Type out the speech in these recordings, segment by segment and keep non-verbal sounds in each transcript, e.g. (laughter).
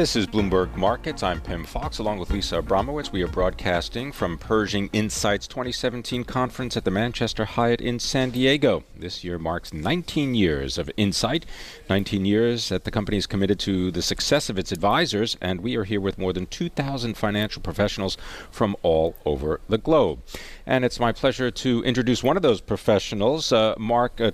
This is Bloomberg Markets. I'm Pimm Fox along with Lisa Abramowitz. We are broadcasting from Pershing Insights 2017 conference at the Manchester Hyatt in San Diego. This year marks 19 years of Insight, 19 years that the company is committed to the success of its advisors, and we are here with more than 2,000 financial professionals from all over the globe. And it's my pleasure to introduce one of those professionals. Uh, Mark uh,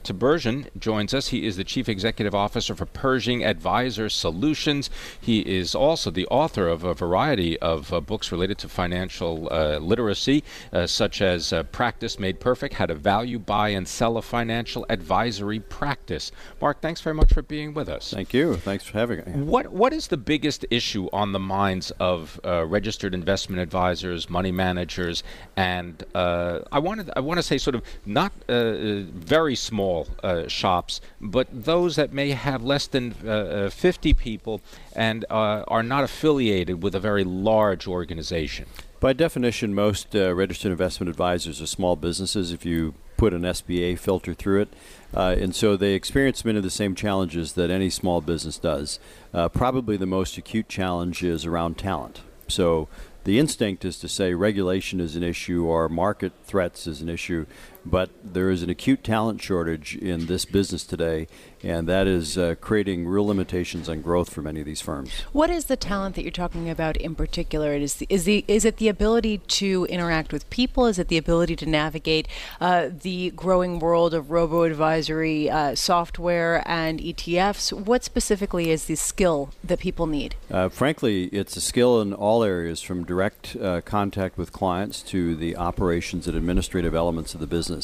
joins us. He is the Chief Executive Officer for Pershing Advisor Solutions. He is also the author of a variety of uh, books related to financial uh, literacy, uh, such as uh, Practice Made Perfect How to Value, Buy, and Sell a Financial Advisory Practice. Mark, thanks very much for being with us. Thank you. Thanks for having me. What, what is the biggest issue on the minds of registered investment advisors, money managers, and uh, I wanted I want to say sort of not uh, uh very small uh, shops, but those that may have less than uh, 50 people and are not affiliated with a very large organization. By definition, most registered investment advisors are small businesses. If you put an SBA filter through it. Uh, and so they experience many of the same challenges that any small business does. Uh, probably the most acute challenge is around talent. So the instinct is to say regulation is an issue or market threats is an issue, but there is an acute talent shortage in this business today, and that is uh, creating real limitations on growth for many of these firms. What is the talent that you're talking about in particular? Is the, is the is it the ability to interact with people? Is it the ability to navigate uh, the growing world of robo advisory uh, software and ETFs? What specifically is the skill that people need? Uh, frankly, it's a skill in all areas, from direct uh, contact with clients to the operations and administrative elements of the business.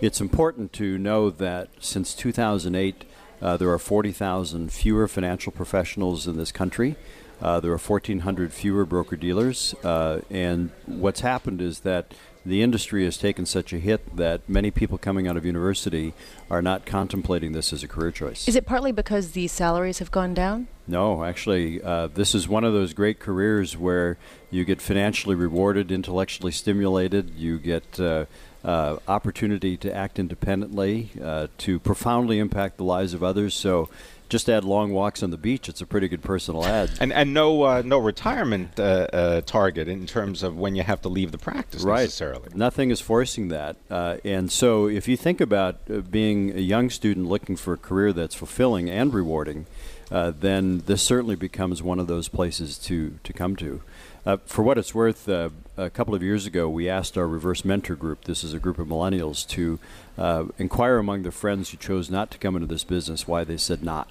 It's important to know that since 2008, uh, there are 40,000 fewer financial professionals in this country. Uh, there are 1,400 fewer broker dealers. Uh, and what's happened is that the industry has taken such a hit that many people coming out of university are not contemplating this as a career choice. Is it partly because the salaries have gone down? No, actually, uh, this is one of those great careers where you get financially rewarded, intellectually stimulated, you get uh, uh, opportunity to act independently, uh, to profoundly impact the lives of others. So just add long walks on the beach. It's a pretty good personal ad. And and no uh, no retirement uh, uh, target in terms of when you have to leave the practice right. necessarily. Nothing is forcing that. Uh, and so if you think about uh, being a young student looking for a career that's fulfilling and rewarding, uh, then this certainly becomes one of those places to to come to. Uh, for what it's worth, uh, a couple of years ago, we asked our reverse mentor group, this is a group of millennials, to uh, inquire among their friends who chose not to come into this business why they said not.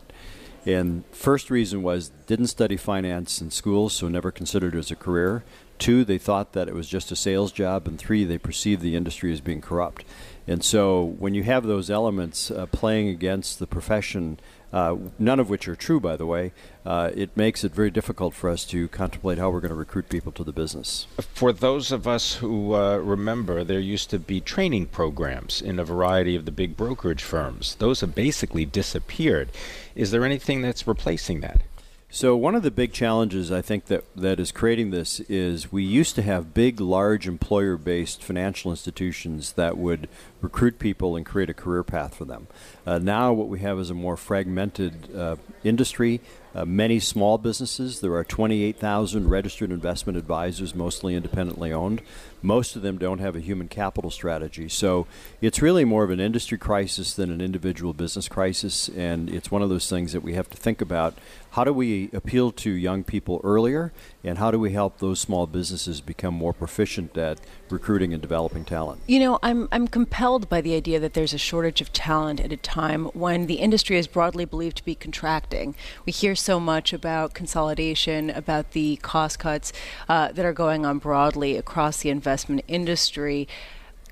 And first reason was didn't study finance in school, so never considered it as a career. Two, they thought that it was just a sales job, and three, they perceived the industry as being corrupt. And so, when you have those elements uh, playing against the profession uh, none of which are true, by the way, uh, it makes it very difficult for us to contemplate how we're going to recruit people to the business. For those of us who uh, remember, there used to be training programs in a variety of the big brokerage firms. Those have basically disappeared. Is there anything that's replacing that? So one of the big challenges I think that that is creating this is we used to have big, large employer-based financial institutions that would recruit people and create a career path for them. Uh, now what we have is a more fragmented uh, industry. Uh, many small businesses. There are 28,000 registered investment advisors, mostly independently owned. Most of them don't have a human capital strategy. So it's really more of an industry crisis than an individual business crisis. And it's one of those things that we have to think about how do we appeal to young people earlier, and how do we help those small businesses become more proficient at recruiting and developing talent? You know, I'm, I'm compelled by the idea that there's a shortage of talent at a time when the industry is broadly believed to be contracting. We hear so much about consolidation, about the cost cuts uh, that are going on broadly across the investment industry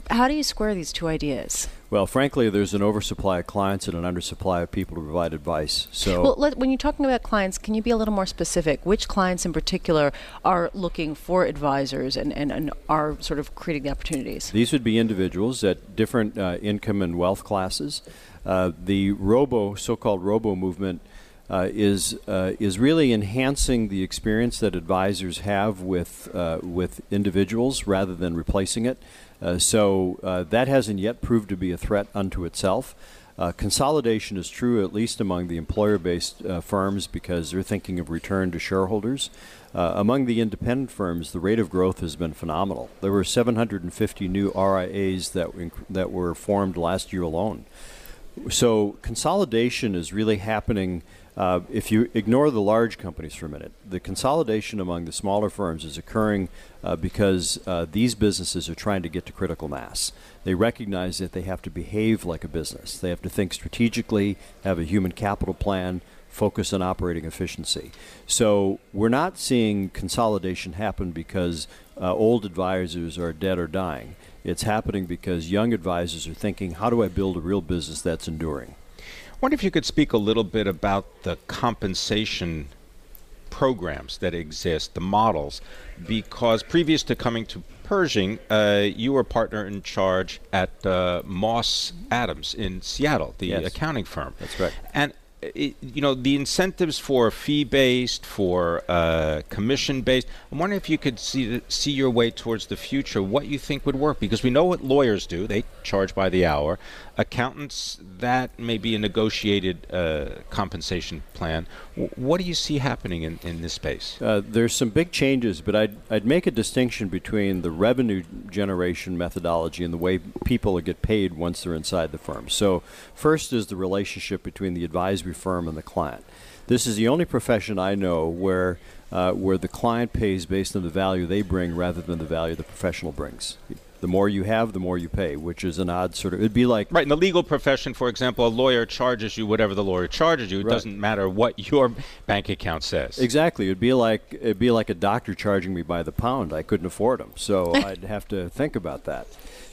How do you square these two ideas? Well, frankly, there's an oversupply of clients and an undersupply of people to provide advice. So, well, let, when you're talking about clients, can you be a little more specific? Which clients in particular are looking for advisors and, and, and are sort of creating the opportunities? These would be individuals at different uh, income and wealth classes. Uh, the robo, so-called robo movement, uh, is uh, is really enhancing the experience that advisors have with uh, with individuals rather than replacing it. Uh, so uh, that hasn't yet proved to be a threat unto itself. Uh, consolidation is true, at least among the employer based uh, firms, because they're thinking of return to shareholders. Uh, among the independent firms, the rate of growth has been phenomenal. There were 750 new RIAs that, that were formed last year alone. So, consolidation is really happening uh, if you ignore the large companies for a minute, the consolidation among the smaller firms is occurring uh, because uh, these businesses are trying to get to critical mass. They recognize that they have to behave like a business. They have to think strategically, have a human capital plan, focus on operating efficiency. So we're not seeing consolidation happen because uh, old advisors are dead or dying. It's happening because young advisors are thinking, how do I build a real business that's enduring? Wonder if you could speak a little bit about the compensation programs that exist, the models, because previous to coming to Pershing, uh, you were partner in charge at uh, Moss Adams in Seattle, the yes. accounting firm. That's right. And it, you know the incentives for fee based, for uh, commission based. I'm wondering if you could see see your way towards the future. What you think would work? Because we know what lawyers do; they charge by the hour. Accountants, that may be a negotiated uh, compensation plan. W- what do you see happening in, in this space? Uh, there's some big changes, but I'd, I'd make a distinction between the revenue generation methodology and the way people get paid once they're inside the firm. So, first is the relationship between the advisory firm and the client. This is the only profession I know where uh, where the client pays based on the value they bring rather than the value the professional brings. The more you have, the more you pay, which is an odd sort of. It'd be like right in the legal profession, for example, a lawyer charges you whatever the lawyer charges you. It right. doesn't matter what your bank account says. Exactly. It'd be like it'd be like a doctor charging me by the pound. I couldn't afford them, so (laughs) I'd have to think about that.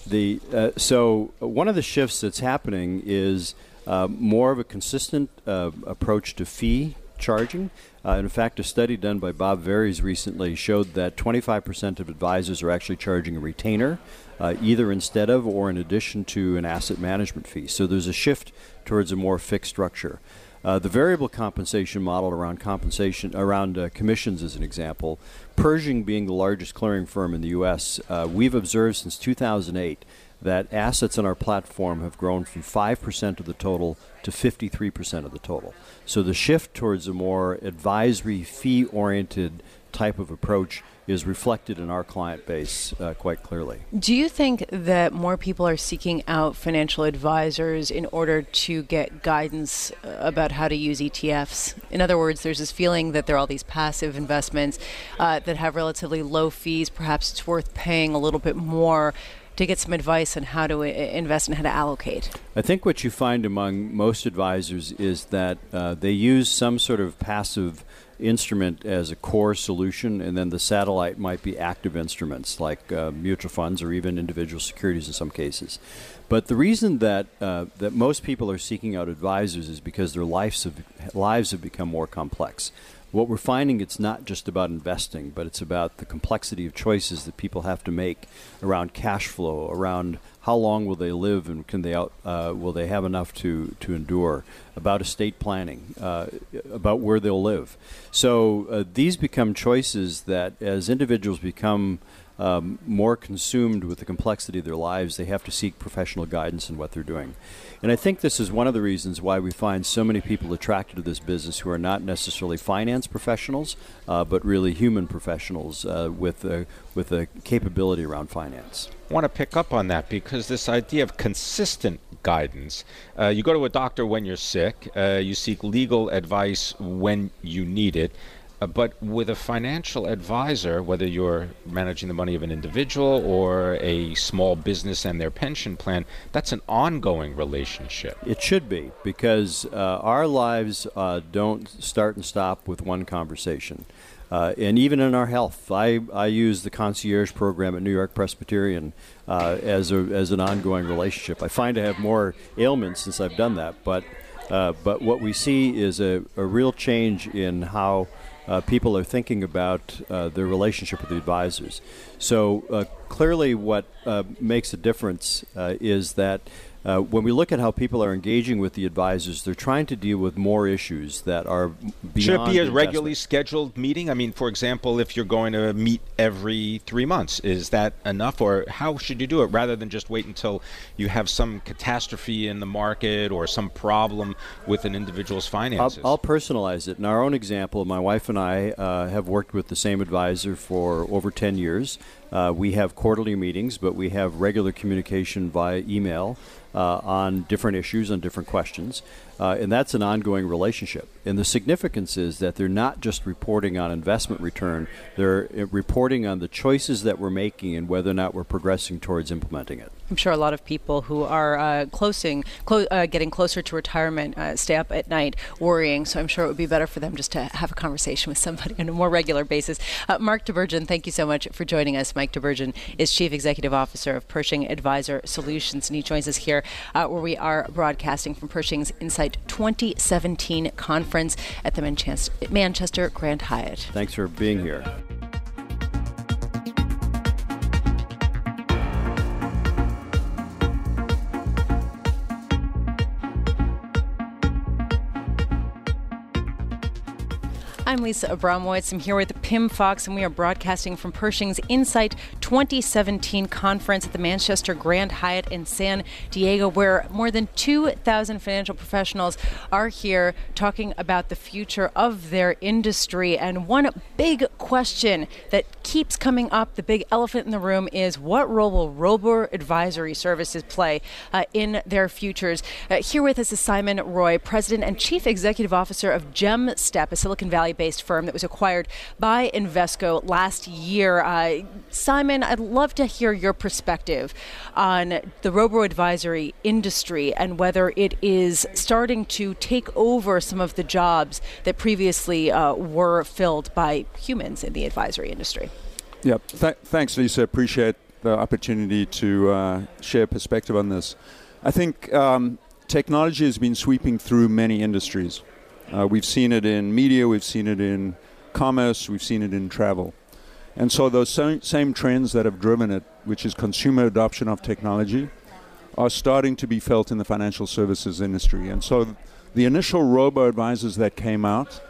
The uh, so one of the shifts that's happening is uh, more of a consistent uh, approach to fee charging. Uh, in fact, a study done by Bob Veres recently showed that 25% of advisors are actually charging a retainer, uh, either instead of or in addition to an asset management fee. So there's a shift towards a more fixed structure. Uh, the variable compensation model around compensation around uh, commissions, as an example, Pershing being the largest clearing firm in the U.S., uh, we've observed since 2008 that assets on our platform have grown from 5% of the total to 53% of the total. So the shift towards a more advisory, fee oriented type of approach is reflected in our client base uh, quite clearly. Do you think that more people are seeking out financial advisors in order to get guidance uh, about how to use ETFs? In other words, there's this feeling that there are all these passive investments uh, that have relatively low fees. Perhaps it's worth paying a little bit more to get some advice on how to invest and how to allocate? I think what you find among most advisors is that uh, they use some sort of passive instrument as a core solution, and then the satellite might be active instruments like uh, mutual funds or even individual securities in some cases. But the reason that uh, that most people are seeking out advisors is because their lives have, lives have become more complex what we're finding it's not just about investing, but it's about the complexity of choices that people have to make around cash flow, around how long will they live and can they out, uh, will they have enough to to endure, about estate planning, uh, about where they'll live. So uh, these become choices that as individuals become um, more consumed with the complexity of their lives, they have to seek professional guidance in what they're doing. And I think this is one of the reasons why we find so many people attracted to this business who are not necessarily finance professionals, uh, but really human professionals uh, with, a, with a capability around finance. I want to pick up on that because this idea of consistent guidance. Uh, you go to a doctor when you're sick, uh, you seek legal advice when you need it Uh, but with a financial advisor, whether you're managing the money of an individual or a small business and their pension plan, that's an ongoing relationship. It should be because uh, our lives uh, don't start and stop with one conversation. Uh, and even in our health, I, I use the concierge program at New York Presbyterian uh, as, a, as an ongoing relationship. I find I have more ailments since I've done that, but, uh, but what we see is a, a real change in how uh, people are thinking about uh, their relationship with the advisors. So uh, clearly, what uh, makes a difference uh, is that uh, when we look at how people are engaging with the advisors, they're trying to deal with more issues that are beyond. Should it be a investment. regularly scheduled meeting? I mean, for example, if you're going to meet every three months, is that enough, or how should you do it rather than just wait until you have some catastrophe in the market or some problem with an individual's I'll, finances? I'll personalize it. In our own example, my wife and I uh, have worked with the same advisor for over 10 years. Uh, we have quarterly meetings, but we have regular communication via email uh, on different issues, on different questions. Uh, and that's an ongoing relationship. And the significance is that they're not just reporting on investment return, they're uh, reporting on the choices that we're making and whether or not we're progressing towards implementing it. I'm sure a lot of people who are uh, closing, clo- uh, getting closer to retirement, uh, stay up at night worrying. So I'm sure it would be better for them just to have a conversation with somebody on a more regular basis. Uh, Mark Tibergien, thank you so much for joining us. Mike Tibergien is Chief Executive Officer of Pershing Advisor Solutions, and he joins us here uh, where we are broadcasting from Pershing's Insight 2017 conference at the Manchester, Grand Hyatt. Thanks for being here. I'm Lisa Abramowitz. I'm here with Pimm Fox, and we are broadcasting from Pershing's Insight 2017 conference at the Manchester Grand Hyatt in San Diego, where more than 2,000 financial professionals are here talking about the future of their industry. And one big question that keeps coming up, the big elephant in the room, is what role will robo advisory services play uh, in their futures? Uh, here with us is Simon Roy, President and Chief Executive Officer of Jemstep, a Silicon Valley based firm that was acquired by Invesco last year. Uh, Simon, I'd love to hear your perspective on the robo advisory industry and whether it is starting to take over some of the jobs that previously uh, were filled by humans in the advisory industry. Yeah, Th- thanks, Lisa. Appreciate the opportunity to uh, share perspective on this. I think um, technology has been sweeping through many industries. Uh, we've seen it in media, we've seen it in commerce, we've seen it in travel. And so those same, trends that have driven it, which is consumer adoption of technology, are starting to be felt in the financial services industry. And so the initial robo advisors that came out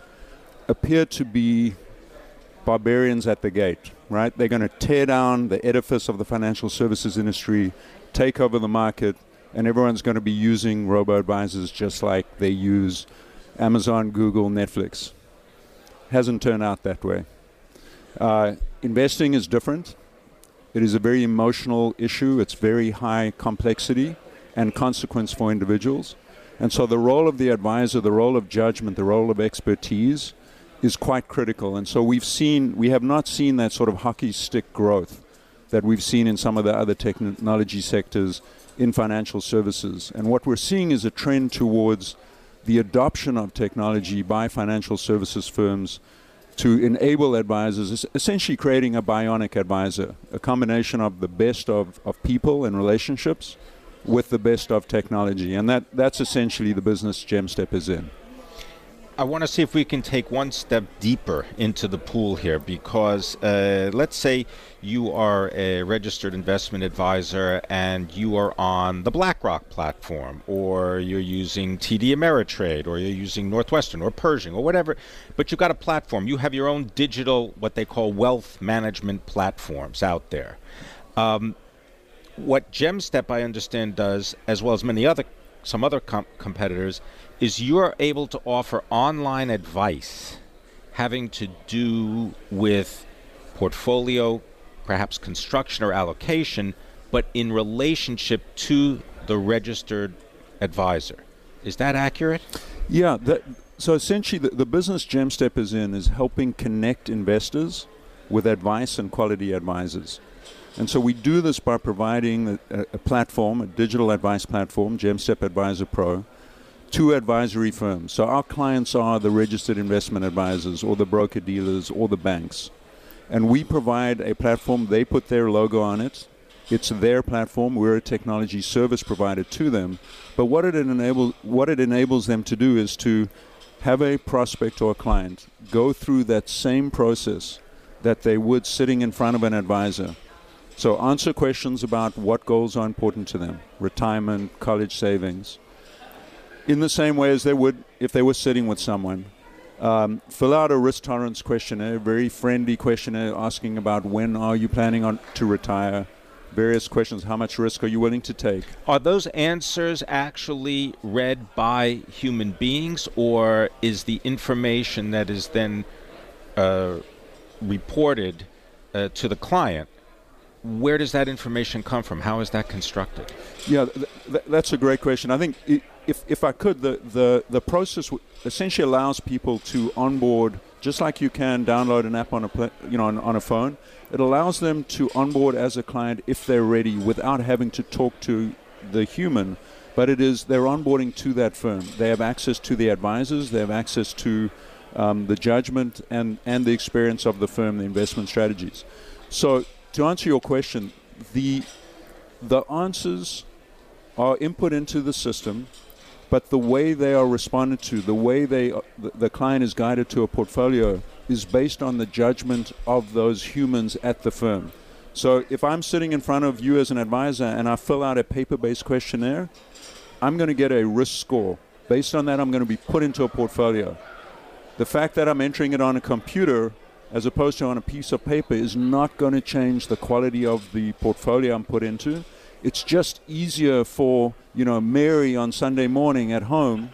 appear to be barbarians at the gate, right? They're going to tear down the edifice of the financial services industry, take over the market, and everyone's going to be using robo advisors just like they use Amazon, Google, Netflix. Hasn't turned out that way. Uh, investing is different. It is a very emotional issue. It's very high complexity and consequence for individuals. And so the role of the advisor, the role of judgment, the role of expertise is quite critical. And so we've seen, we have not seen that sort of hockey stick growth that we've seen in some of the other technology sectors in financial services. And what we're seeing is a trend towards the adoption of technology by financial services firms to enable advisors, is essentially creating a bionic advisor, a combination of the best of, of people and relationships with the best of technology. And that, that's essentially the business Jemstep is in. I want to see if we can take one step deeper into the pool here because uh, let's say you are a registered investment advisor and you are on the BlackRock platform, or you're using TD Ameritrade, or you're using Northwestern, or Pershing, or whatever, but you've got a platform. You have your own digital, what they call wealth management platforms out there. Um, what Jemstep, I understand, does, as well as many other some other com- competitors, is you're able to offer online advice having to do with portfolio, perhaps construction or allocation, but in relationship to the registered advisor. Is that accurate? Yeah, that, So essentially, the, the business Jemstep is in is helping connect investors with advice and quality advisors. And so we do this by providing a, a platform, a digital advice platform, Jemstep Advisor Pro, to advisory firms. So our clients are the registered investment advisors or the broker dealers or the banks. And we provide a platform, they put their logo on it. It's their platform. We're a technology service provider to them. But what it enables what it enables them to do is to have a prospect or a client go through that same process that they would sitting in front of an advisor. So answer questions about what goals are important to them, retirement, college savings, in the same way as they would if they were sitting with someone. Um, fill out a risk tolerance questionnaire, very friendly questionnaire asking about when are you planning on to retire, various questions, how much risk are you willing to take. Are those answers actually read by human beings, or is the information that is then uh, reported uh, to the client? Where does that information come from? How is that constructed? Yeah, th- th- that's a great question. I think it, if, if I could, the, the, the process essentially allows people to onboard just like you can download an app on a you know on, on a phone. It allows them to onboard as a client if they're ready without having to talk to the human. But it is they're onboarding to that firm. They have access to the advisors. They have access to um, the judgment and and the experience of the firm, the investment strategies. So to answer your question, the the answers are input into the system but the way they are responded to, the way they uh, the, the client is guided to a portfolio, is based on the judgment of those humans at the firm. So if I'm sitting in front of you as an advisor and I fill out a paper-based questionnaire, I'm going to get a risk score. Based on that, I'm going to be put into a portfolio. The fact that I'm entering it on a computer as opposed to on a piece of paper is not going to change the quality of the portfolio I'm put into it's just easier for you know Mary on Sunday morning at home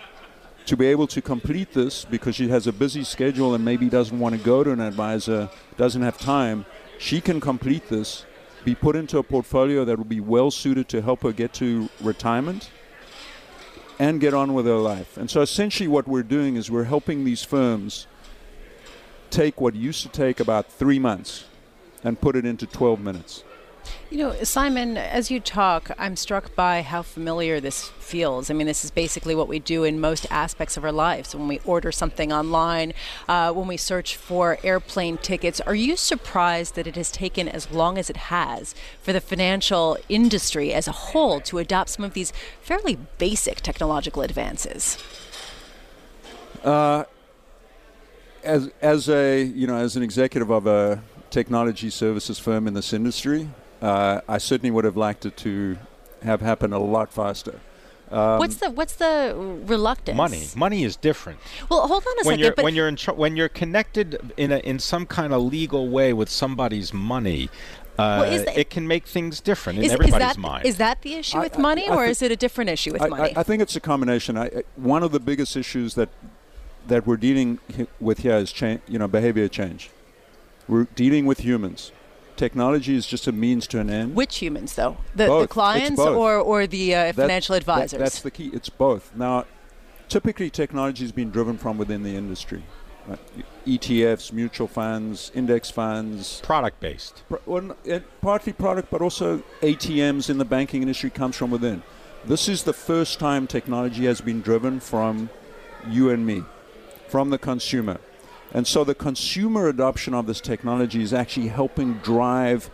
to be able to complete this because she has a busy schedule and maybe doesn't want to go to an advisor, doesn't have time. She can complete this, be put into a portfolio that will be well suited to help her get to retirement and get on with her life. And so essentially what we're doing is we're helping these firms take what used to take about 3 months and put it into 12 minutes. You know, Simon, as you talk, I'm struck by how familiar this feels. I mean, this is basically what we do in most aspects of our lives. When we order something online, uh, when we search for airplane tickets, are you surprised that it has taken as long as it has for the financial industry as a whole to adopt some of these fairly basic technological advances? Uh, as as a you know as an executive of a technology services firm in this industry, uh, I certainly would have liked it to have happened a lot faster. Um, what's the what's the reluctance? Money. Money is different. Well, hold on a when second. You're, when you're in when you're connected in a, in some kind of legal way with somebody's money, uh, well, it can make things different is, in everybody's is that, mind. Is that the issue I, with money, I, I or is it a different issue with money? I, think it's a combination. one of the biggest issues that that we're dealing with here is change, you know, behavior change. We're dealing with humans technology is just a means to an end. Which humans, though? The, the clients or, or the uh, financial advisors? That, that's the key. It's both. Now, typically, technology has been driven from within the industry. Right? ETFs, mutual funds, index funds. Product based. Pro- well, partly product, but also ATMs in the banking industry comes from within. This is the first time technology has been driven from you and me, from the consumer. And so the consumer adoption of this technology is actually helping drive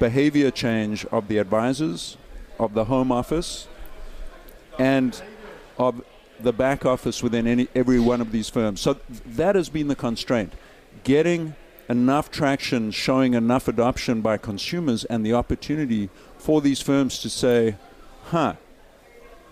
behavior change of the advisors, of the home office, and of the back office within any, every one of these firms. So that has been the constraint. Getting enough traction, showing enough adoption by consumers, and the opportunity for these firms to say, huh,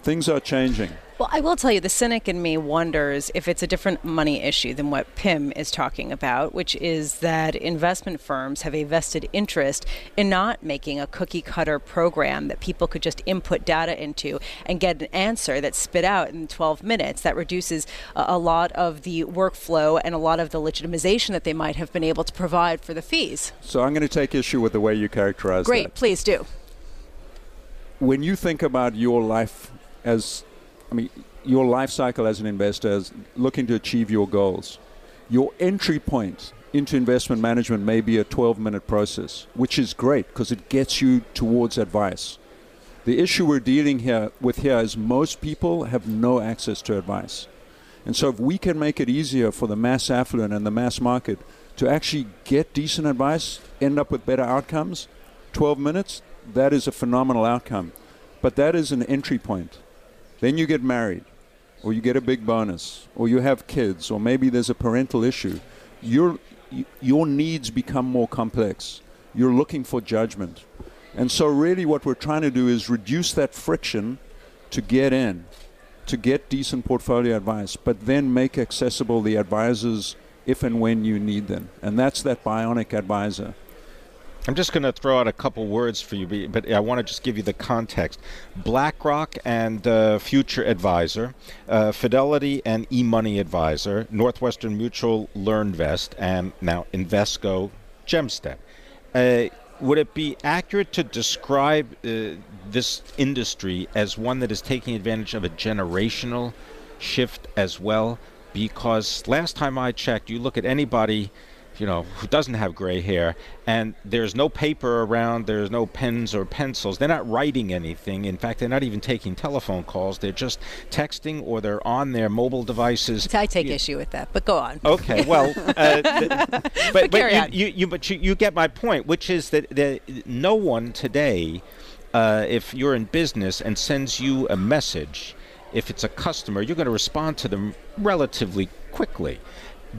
things are changing. Well, I will tell you, the cynic in me wonders if it's a different money issue than what Pimm is talking about, which is that investment firms have a vested interest in not making a cookie cutter program that people could just input data into and get an answer that's spit out in 12 minutes. That reduces a, a lot of the workflow and a lot of the legitimization that they might have been able to provide for the fees. So I'm going to take issue with the way you characterize Great, that. please do. When you think about your life as I mean, your life cycle as an investor is looking to achieve your goals. Your entry point into investment management may be a 12 minute process, which is great because it gets you towards advice. The issue we're dealing here with here is most people have no access to advice. And so if we can make it easier for the mass affluent and the mass market to actually get decent advice, end up with better outcomes, 12 minutes, that is a phenomenal outcome. But that is an entry point. Then you get married, or you get a big bonus, or you have kids, or maybe there's a parental issue. Your, your needs become more complex. You're looking for judgment. And so, really, what we're trying to do is reduce that friction to get in, to get decent portfolio advice, but then make accessible the advisors if and when you need them. And that's that bionic advisor. I'm just going to throw out a couple words for you, but I want to just give you the context. BlackRock and uh, Future Advisor, uh, Fidelity and eMoney Advisor, Northwestern Mutual LearnVest, and now Invesco Jemstep. Uh, would it be accurate to describe uh, this industry as one that is taking advantage of a generational shift as well? Because last time I checked, you look at anybody you know, who doesn't have gray hair, and there's no paper around, there's no pens or pencils. They're not writing anything. In fact, they're not even taking telephone calls. They're just texting or they're on their mobile devices. I take you, issue with that, but go on. Okay, well, (laughs) uh, th- but, but, but you, you, you, but you, you get my point, which is that, that no one today, uh, if you're in business and sends you a message, if it's a customer, you're going to respond to them relatively quickly.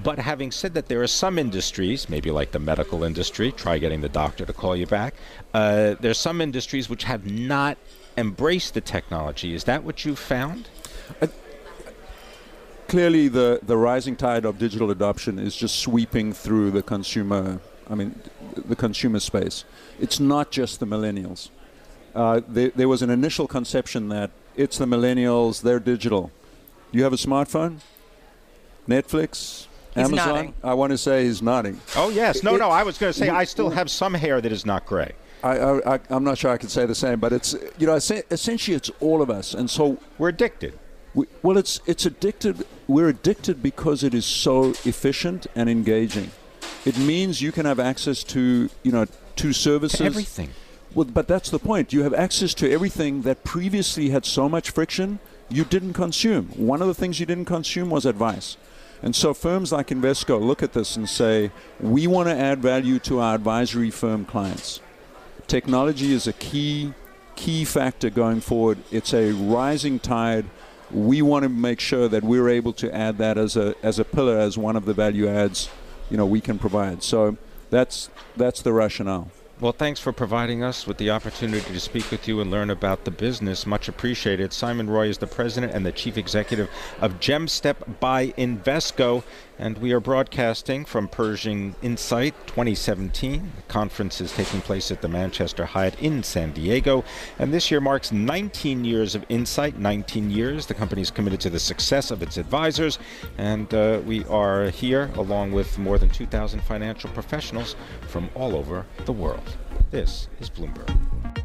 But having said that, there are some industries, maybe like the medical industry, try getting the doctor to call you back. Uh, there are some industries which have not embraced the technology. Is that what you've found? Uh, clearly, the, the rising tide of digital adoption is just sweeping through the consumer. I mean, the consumer space. It's not just the millennials. Uh, there, there was an initial conception that it's the millennials, they're digital. You have a smartphone? Netflix, He's Amazon. Nodding. I want to say he's nodding. Oh yes, no, it, no. I was going to say I still have some hair that is not gray. I, I, am not sure I can say the same, but it's you know essentially it's all of us, and so we're addicted. We, well, it's it's addicted. We're addicted because it is so efficient and engaging. It means you can have access to you know to services. To everything. Well, but that's the point. You have access to everything that previously had so much friction you didn't consume. One of the things you didn't consume was advice. And so firms like Invesco look at this and say, we want to add value to our advisory firm clients. Technology is a key key factor going forward. It's a rising tide. We want to make sure that we're able to add that as a as a pillar as one of the value adds, you know, we can provide. So that's that's the rationale. Well, thanks for providing us with the opportunity to speak with you and learn about the business. Much appreciated. Simon Roy is the president and the chief executive of Jemstep by Invesco, and we are broadcasting from Pershing Insight 2017. The conference is taking place at the Manchester Hyatt in San Diego, and this year marks 19 years of Insight. 19 years. The company is committed to the success of its advisors, and uh, we are here along with more than 2,000 financial professionals from all over the world. This is Bloomberg.